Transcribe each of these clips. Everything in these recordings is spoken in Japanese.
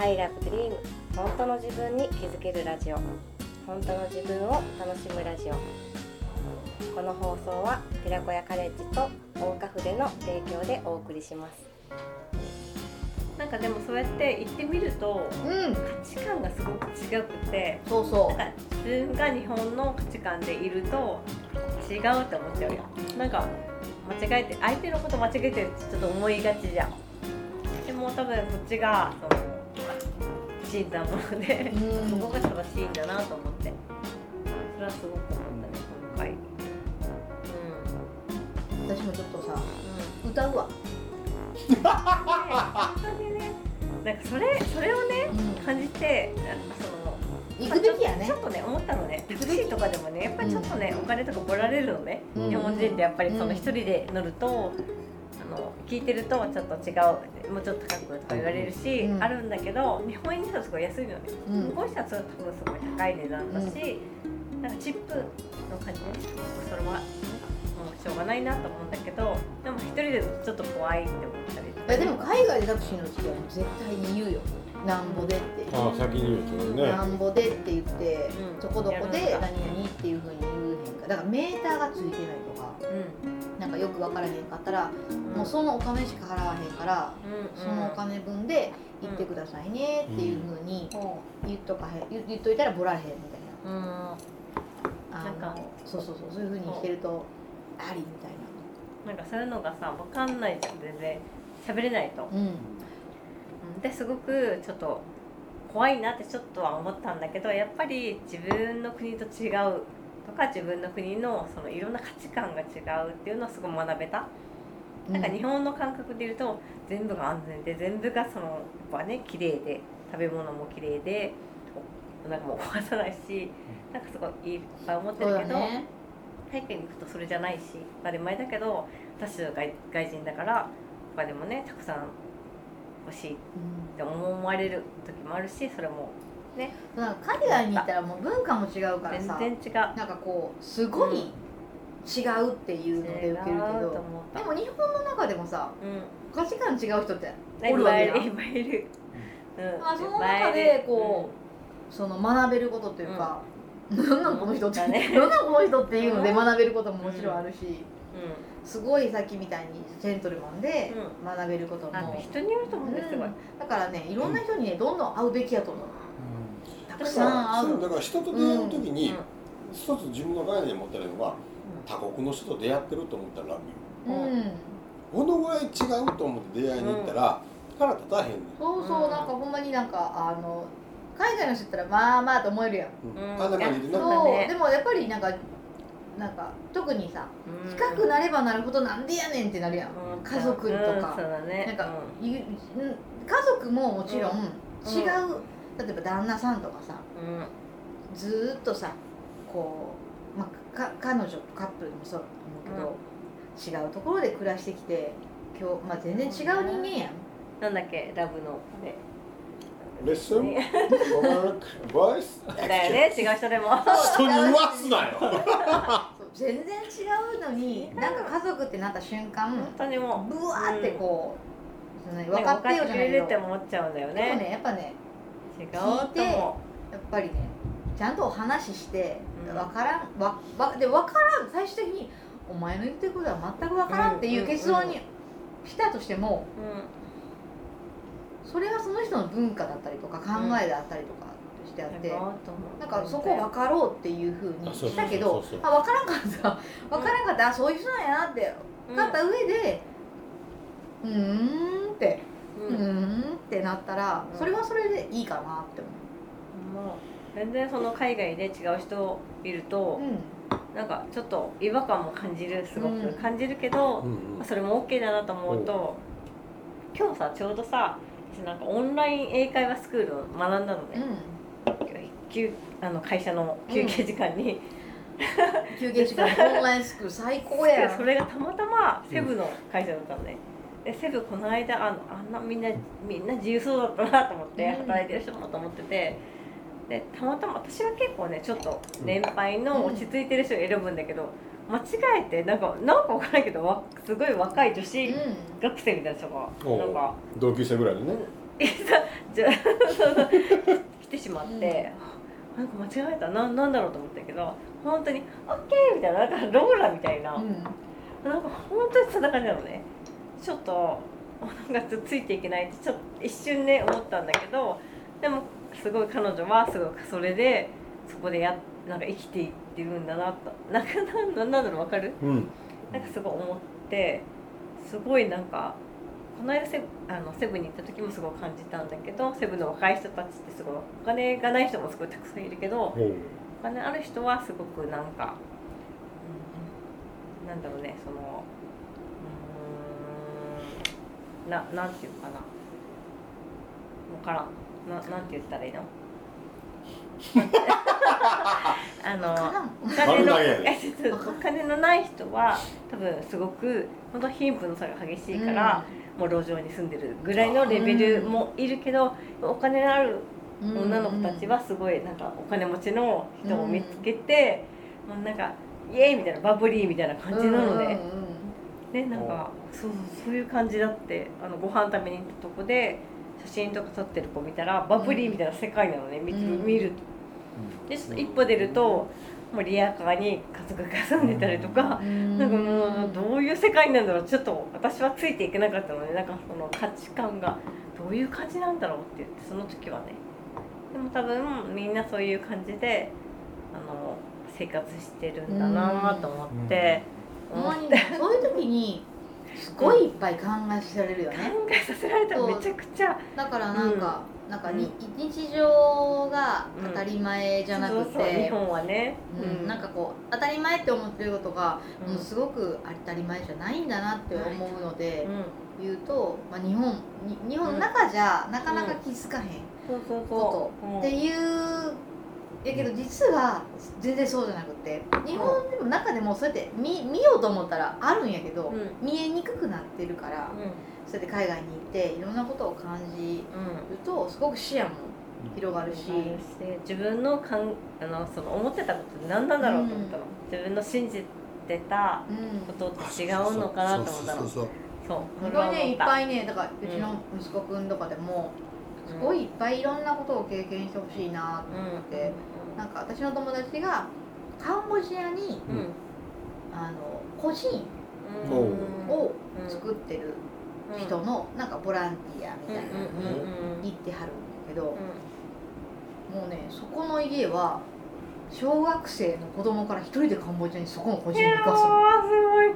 I love dream 本当の自分に気づけるラジオ。本当の自分を楽しむラジオ。この放送は寺子屋カレッジと大岡筆の提供でお送りします。なんかでもそうやって言ってみるとうん。価値観がすごく違くてそうそなんか自分が日本の価値観でいると違うって思っちゃうよ。なんか間違えて相手のこと間違えてるってちょっと思いがちじゃん。でも多分こっちがその死んだものでう、うん。そこが正しいんだなと思って。それはすごく思ったね今回。うん。私もちょっとさうん。歌うわ、本当にね。なんかそれそれをね感じてなんかその行くべきやね。ちょっとね思ったのね。タクシーとかでもねやっぱりちょっとね、お金とかぼられるのね、うん。日本人ってやっぱりそのうん一人で乗ると、聞いてるとちょっと違うもうちょっと高くとか言われるし、うんあるんだけど日本円にしたらすごい安いのね、うん。向こうにした分すごい高い値段だし、なんかチップの感じでね。それはもうしょうがないなと思うんだけどでも一人でちょっと怖いって思ったりいやでも海外でタクシーの時は絶対に言うよ。なんぼでって。あ先に言うとね。なんぼでって言って、うん。そこどこで何々っていうふうに言うへんか。だからメーターがついてないとか。うなんかよく分からへんかったら、んもうそのお金しか払わへんから、うん。そのお金分で行ってくださいねっていうふうに言っとかへん言言っといたらボラれへんみたいな。なんか。のそうそうそうそういうふうにしてるとありみたいな。んかそういうのがさ分かんないじゃん全然。喋れないと、なうん。ですごくちょっと怖いなってちょっとは思ったんだけどやっぱり自分の国と違うとか自分の国のそのいろんな価値観が違うっていうのはすごい学べた、なんか日本の感覚で言うと全部が安全で全部がそのやっぱね綺麗で食べ物も綺麗でおなんかもう壊さないしなんかすごいいっぱい思ってるけど、だね。海外に行くとそれじゃないし当たり前だけど私は外外人だから他でもねたくさん欲しいって思われる時もあるしそれもね。うんなんか海外に行ったらもう文化も違うからさ。全然違う。なんかこうすごい違うっていうので受けるけど、でも日本の中でもさう価値観違う人ってんおるわけやん。うん、まあその中でこう、その学べることというか、なん。なんこの人って、だね。なんなんこの人っていうので学べることももちろんあるし、うん、すごいさっきみたいにジェントルマンでう学べることも、人によると思うんですすごい、うん。だからねいろんな人にねどんどん会うべきやと思うたくださんそうだから人と出会う時にうん一つ自分の概念を持ってるのは他国の人と出会ってると思ったらラブようん、このぐらい違うと思って出会いに行ったら腹立たへんねん。そうそう、うん。なんかほんまになんかあの海外の人やったらまあまあと思えるやん。うん。うん。あんな感じでそうでもやっぱりなんかなんか特にさうん。近くなればなるほどなんでやねんってなるやん、うん。家族とか。うんそうだね。なんかうん。家族ももちろん。うん。違う、例えば旦那さんとかさんうん。ずーっとさこう、まあ、か彼女とカップルでもそうだと思うけど、違うところで暮らしてきて今日、まあ、全然違う人間やん、なんだっけラブの。あれレッスンねロマンボイスだよね違う人でも。人に言わすなよ。全然違うのになんか家族ってなった瞬間本当にもう。ブワーってこう、そのね分なんかかってよじゃないけど分かってくれるって思っちゃうんだよでもねねやっぱね違やっぱりねちゃんとお話ししてうん。分からんわわで分からん最終的にお前の言ってることは全く分からんっていう結論にしたとしてもう、それはその人の文化だったりとか考えであったりとかとしてあって、なんかそこを分かろうっていうふうにしたけどあ分からんかった。分からんかった、あそういう人なんやなって分かった上でうーんってううんーんってなったらうんそれはそれでいいかなってもう全然その海外で違う人いると思う、うん。なんかちょっと違和感も感じるすごうん。く感じるけど、うんうん。それも OK だなと思うと、今日さちょうどさ私なんかオンライン英会話スクールを学んだのね、休あの会社の休憩時間に、休憩時間オンラインスクール最高や それがたまたまセブの会社だったのね、でセブこの間あのあんなみんなみんな自由そうだったなと思って、うん。働いてる人もと思っててでたまたま私は結構ねちょっと年配の落ち着いてる人を選ぶんだけど、間違えてなんかなんかわからないけどわすごい若い女子う学生みたいな人が、おう。なんか同級生ぐらいのね。いざじゃ 来てしまって、なんか間違えたななんだろうと思ったけど本当に「オッケー!」みたいななんかローラみたいな、んうん。なんか本当にそんな感じなのねちょっとなんかついていけないってちょっと一瞬ね思ったんだけどでもすごい彼女はすごいそれでそこでやなんか生きていってるんだなと。なんかなんだろうわかる？うん。なんかすごい思ってすごいなんかこの間セブあのセブンに行った時もすごい感じたんだけどセブンの若い人たちってすごいお金がない人もすごいたくさんいるけどお金ある人はすごくなんか、うん、なんだろうねそのななんていうかな。分からん。ななんて言ったらいいの？あのお金のお金のない人は多分すごく本当貧富の差が激しいから、もう路上に住んでるぐらいのレベルもいるけど、お金のあるうん女の子たちはすごいなんかお金持ちの人を見つけて、もうなんかイエーイみたいなバブリーみたいな感じなのね、ねなんかそうそういう感じだってあのご飯食べに行ったとこで写真とか撮ってる子見たらバブリーみたいな世界なのね見見るでちょっと一歩出るともうリアカーに家族が住んでたりとか。なんかもうどういう世界なんだろうちょっと私はついていけなかったのでなんかその価値観がどういう感じなんだろうって言ってその時はね。でも多分みんなそういう感じであの生活してるんだなと思って、思って。そういう時にすごいいっぱい考えさせられるよ考ねえさせられた。らめちゃくちゃ。だからなんか、なんかに、う日常が当たり前じゃなくそうそう日て、本はね、うん。なんかこう当たり前って思ってることが、うん。もうすごく当たり前じゃないんだなって思うので、うん。言うと、まあ、日本に日本の中じゃなかなか気づかへんこそう、うん。っていうやけど実は全然そうじゃなくて日本でも中でもそうやって見見ようと思ったらあるんやけど、うん。見えにくくなってるから、そうやって海外に行っていろんなことを感じるとすごく視野も広がるし、自分のかんあのその思ってたことって何なんだろうと思ったの、自分の信じてたうん。ことと違うのかなと思ったの。そうそうそうそうすごいねいっぱいいねだからうちの息子くんとかでもすごいいっぱいいろんなことを経験してほしいなと思って、なんか私の友達がカンボジアにうん。うんあの個人うん。を作ってる人のなんかボランティアみたいなのにうん。行ってはるんだけど、もうねそこの家は小学生の子供から一人でカンボジアにそこの個人に行かすの。すごい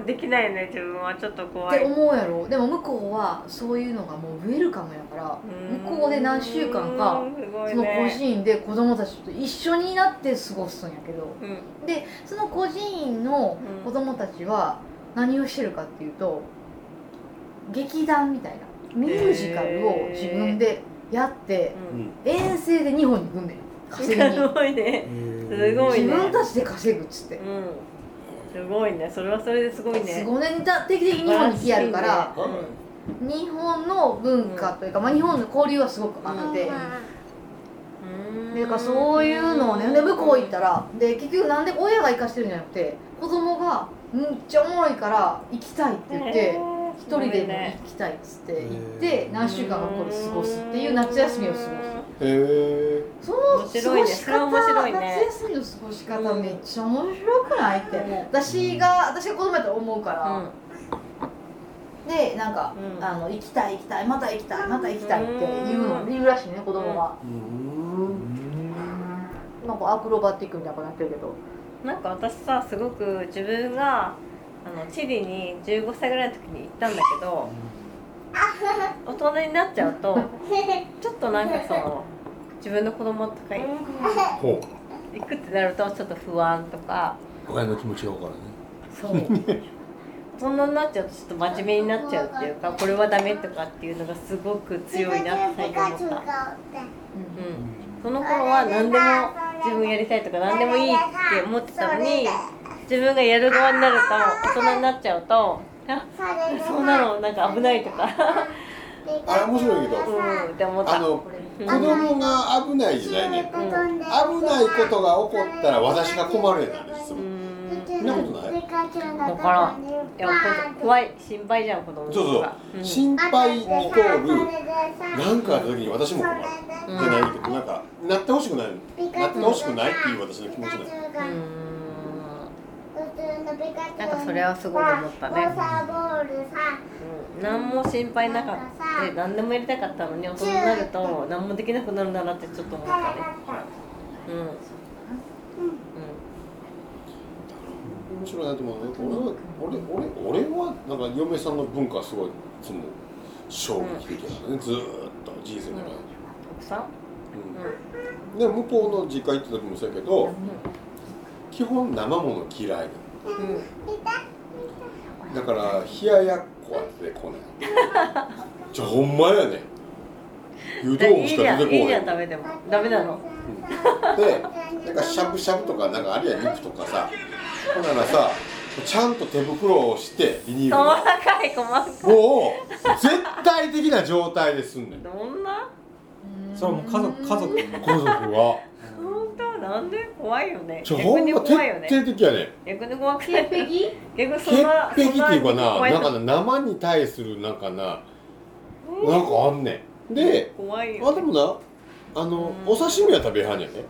できないよね自分はちょっと怖い。って思うやろ。でも向こうはそういうのがもうウェルカムやから向こうで何週間かその個ね人で子供たちと一緒になって過ごすんやけど。うん。でその個人の子供たちは何をしてるかっていうと劇団みたいなミュージカルを自分でやってうん。遠征で日本に行くんだよ稼ぎに。すごいね。すごい自ね分たちで稼ぐっつって。うんすごいね。それはそれですごいね。5年た定期的に日本に来やるから素晴らしいね。日本の文化というか、まあ、日本の交流はすごくあって、うん。でだからそういうのをねで向こう行ったらで結局なんで親が行かしてるんじゃなくて子供がむっちゃおもろいから行きたいって言って一人でもね行きたいっつって行っへてー何週間かここで過ごすっていう夏休みを過ごす。へえその過面白いねごし方、面白いね。夏休みの過ごし方めっちゃ面白くないって、うん。私が私が子供やったら思うから、でなんか、うん。あの行きたい行きたいまた行きたいまた行きたいって言うの言うらしいね子供が、うん。なんかアクロバティックみたいなことやってるけど。なんか私さすごく自分があのチリに15歳ぐらいの時に行ったんだけど大人になっちゃうとちょっとなんかその自分の子供とかほ行くってなるとちょっと不安とかう親の気持ちが分からね。そう。大人になっちゃうとちょっと真面目になっちゃうっていうかこれはダメとかっていうのがすごく強いなって最近思った、うん、その頃は何でも自分やりたいとか何でもいいって思ってたのに自分がやる側になると大人になっちゃうとあそんなのなんか危ないとか。あれ面白いけど。うんって思った。あのうん。子供が危ない時代に危ないことが起こったら私が困るやなんですうよん。そんなことない。だからんいやこ怖い心配じゃん子供のそうそう。うん。心配イコール何かあった時に私も困るう。んじゃないけどなんかなってほしくない。なってほしくないっていう私の気持ちなんですうんなんかそれはすごい思ったね。うん。何も心配なかった。で何でもやりたかったのに大人になると何もできなくなるんだなってちょっと思ったね。うん。うん。面白いなと思うね俺は俺俺俺はなん。か嫁さん。の文化はすごいいつも衝撃的だからねずーっと人生の中で、奥さん。うん。で向こうの実家行った時もそうやけどう基本生もの嫌いうん。だから冷ややっこは出てこない。じゃあほんまやね。湯豆腐いいしか出てこじゃん。いいじゃんない食べても。ダメなの。でなんかしゃぶしゃぶとかなんかあるいは肉とかさ。ほんならさちゃんと手袋をしてビニール細のかい細かい。もう絶対的な状態ですんねん。どんな？それはもう家族家族。家族はなんで？怖いよね。ちょほ逆にんま徹怖いよね。底的やね。逆に怖くない？潔癖逆にそ潔んな癖っていうかななんかな生に対するなんかななんかあんねん。で怖いよあでもなあのうん。お刺身は食べはんねんね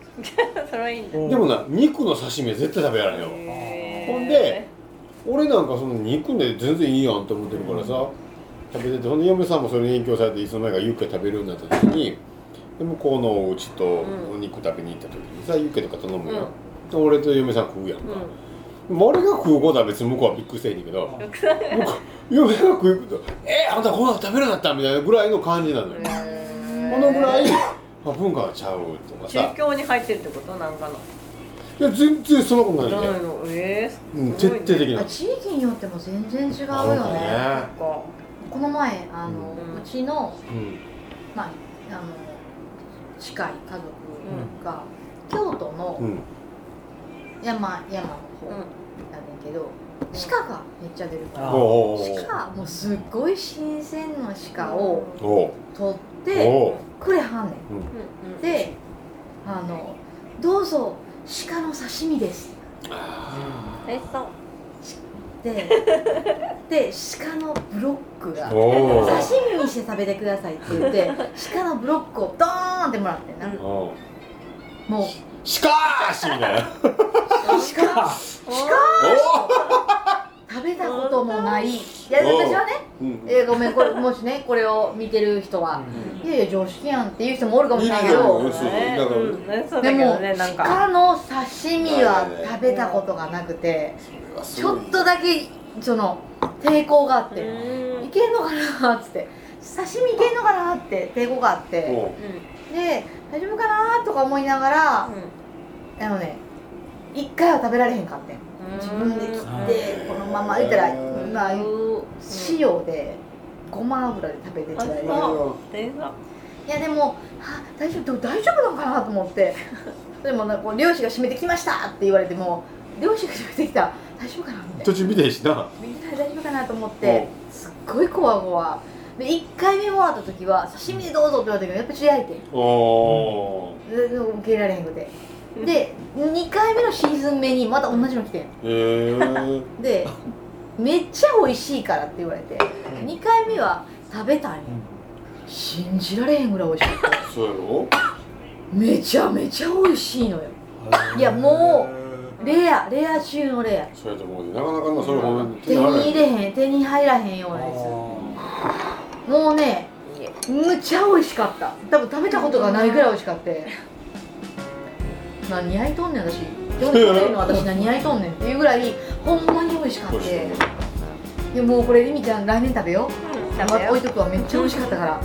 それはいいんだうんでもな肉の刺身は絶対食べやらんよ。ほんで俺なんかその肉で全然いいやんと思ってるからさ食べててほんで嫁さんもそれに影響されていつの間にかユッケ食べるようになった時にで向こうのお家とうん。お肉食べに行った時にさユッケとか頼むよ、うん。で俺と嫁さん食うやんか、俺が食うことは別に向こうはびっくりせえへんけど嫁が食うこと「えあんたこんなの食べなった?」みたいなぐらいの感じなのよ、このぐらいあ文化がちゃうとかさ。宗教に入ってるってことなんかのいや全然そんなことないね、の？えーうん、徹底的な。あ地域によっても全然違うよね。なんかこの前あの、ううんちのうん。まああの近い家族が、京都のうん。山山の方うん。やねんけど、鹿がめっちゃ出るから鹿もうすっごい新鮮な鹿を取っおてーくれはんねん。であの「どうぞ鹿の刺身です」美味しそう。でで鹿のブロックが刺身にして食べてくださいって言って 鹿のブロックをドーンってもらってんな、うん。もうしかーしみたいな。鹿食べたこともない。いやお私はねえーごめんこれもしねこれを見てる人は、いやいや常識やんっていう人もおるかもしれないけどでもけどねなんか。鹿の刺身は食べたことがなくてちょっとだけその抵抗があって、うん。いけんのかなっつって刺身いけんのかなって抵抗があって。おで大丈夫かなとか思いながらあのね一回は食べられへんかってん。自分で切ってこのまま言ったらうん。今塩でごま油で食べてって言われてあそう。いやでもは大丈夫大丈夫なのかなと思って。でもなんかこう漁師が締めてきましたって言われても漁師が締めてきた大丈夫かなみたいな。途中見てへんしな。みんな大丈夫かなと思ってすっごいこわごわで1回目もらった時は刺身でどうぞって言われたけどやっぱち焼いて。おお受け入れられへんくて。で2回目のシーズン目にまた同じの来てん。へえでめっちゃ美味しいからって言われて。2回目は食べたんよ信じられへんぐらい美味しかった。そうやろ？めちゃめちゃ美味しいのよ。いやもレアレア中のレア。そうやと思うで。なかなかなそれほんまに手に入れへん手に入らへんようなやつもうねむちゃ美味しかった。多分食べたことがないぐらい美味しかって。何焼いとんねん私。4年の私何焼いとんねんっていうぐらいほんまに美味しかって。いやもうこれりみちゃん来年食べよう。食べよ置いとくわめっちゃ美味しかったから。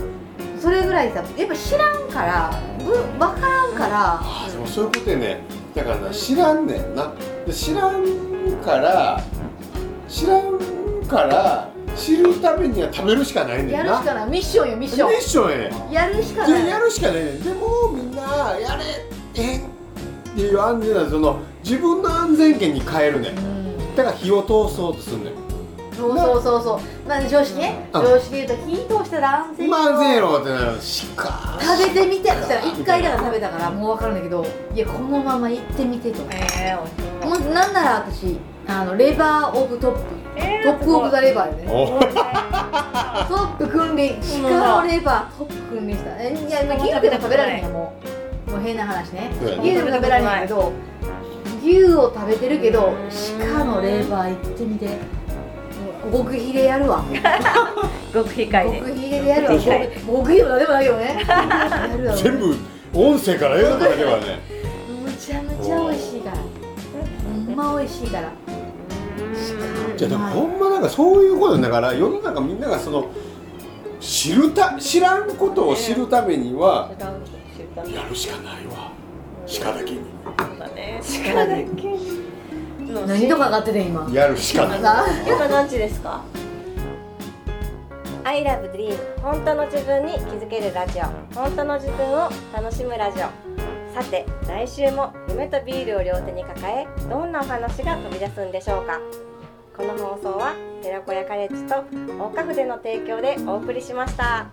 それぐらいさやっぱ知らんからぶ分からんから。ああでもそういうことやね。だからな知らんねんな。で知らんから知らんから知るためには食べるしかないねんな。やるしかない。ミッションよミッショミッションやねやるしかでない。やるしかないねん。でもみんなやれへんっていう安全なその自分の安全圏に帰るねん。うん。だから火を通そうとすんねん。そうそうそうそう。まあ常識ね。うん。常識で言うと火通したら安全まあ安全やろってなる。しか食べてみて。って言ったら1回だから食べたからもう分かるんだけどいやこのまま行ってみてとえー、おいしもうなんなら私あのレバー of top。え top of the レバーよねおトップ君臨鹿のレバー。トップ君臨した。えいやまあ牛でも食べられへんよもうもう変な話ね。牛でも食べられへんけど牛を食べてるけど鹿のレバー行ってみて。極秘でやるわ。極秘会で。極秘でやるわ。極秘はでもないよね。全部音声から映像だけはね。むちゃむちゃ美味しいから。ほんま美味しいからじゃあでもほんまなんかそういうことだから世の中みんながその知るた知らんことを知るためにはやるしかないわ。鹿だけに鹿だけ何とかかってて今。やるしかない。さ今何時ですか？I love dream 本当の自分に気づけるラジオ。本当の自分を楽しむラジオさて来週も夢とビールを両手に抱えどんなお話が飛び出すんでしょうか？この放送は寺子屋カレッジと大花筆の提供でお送りしました。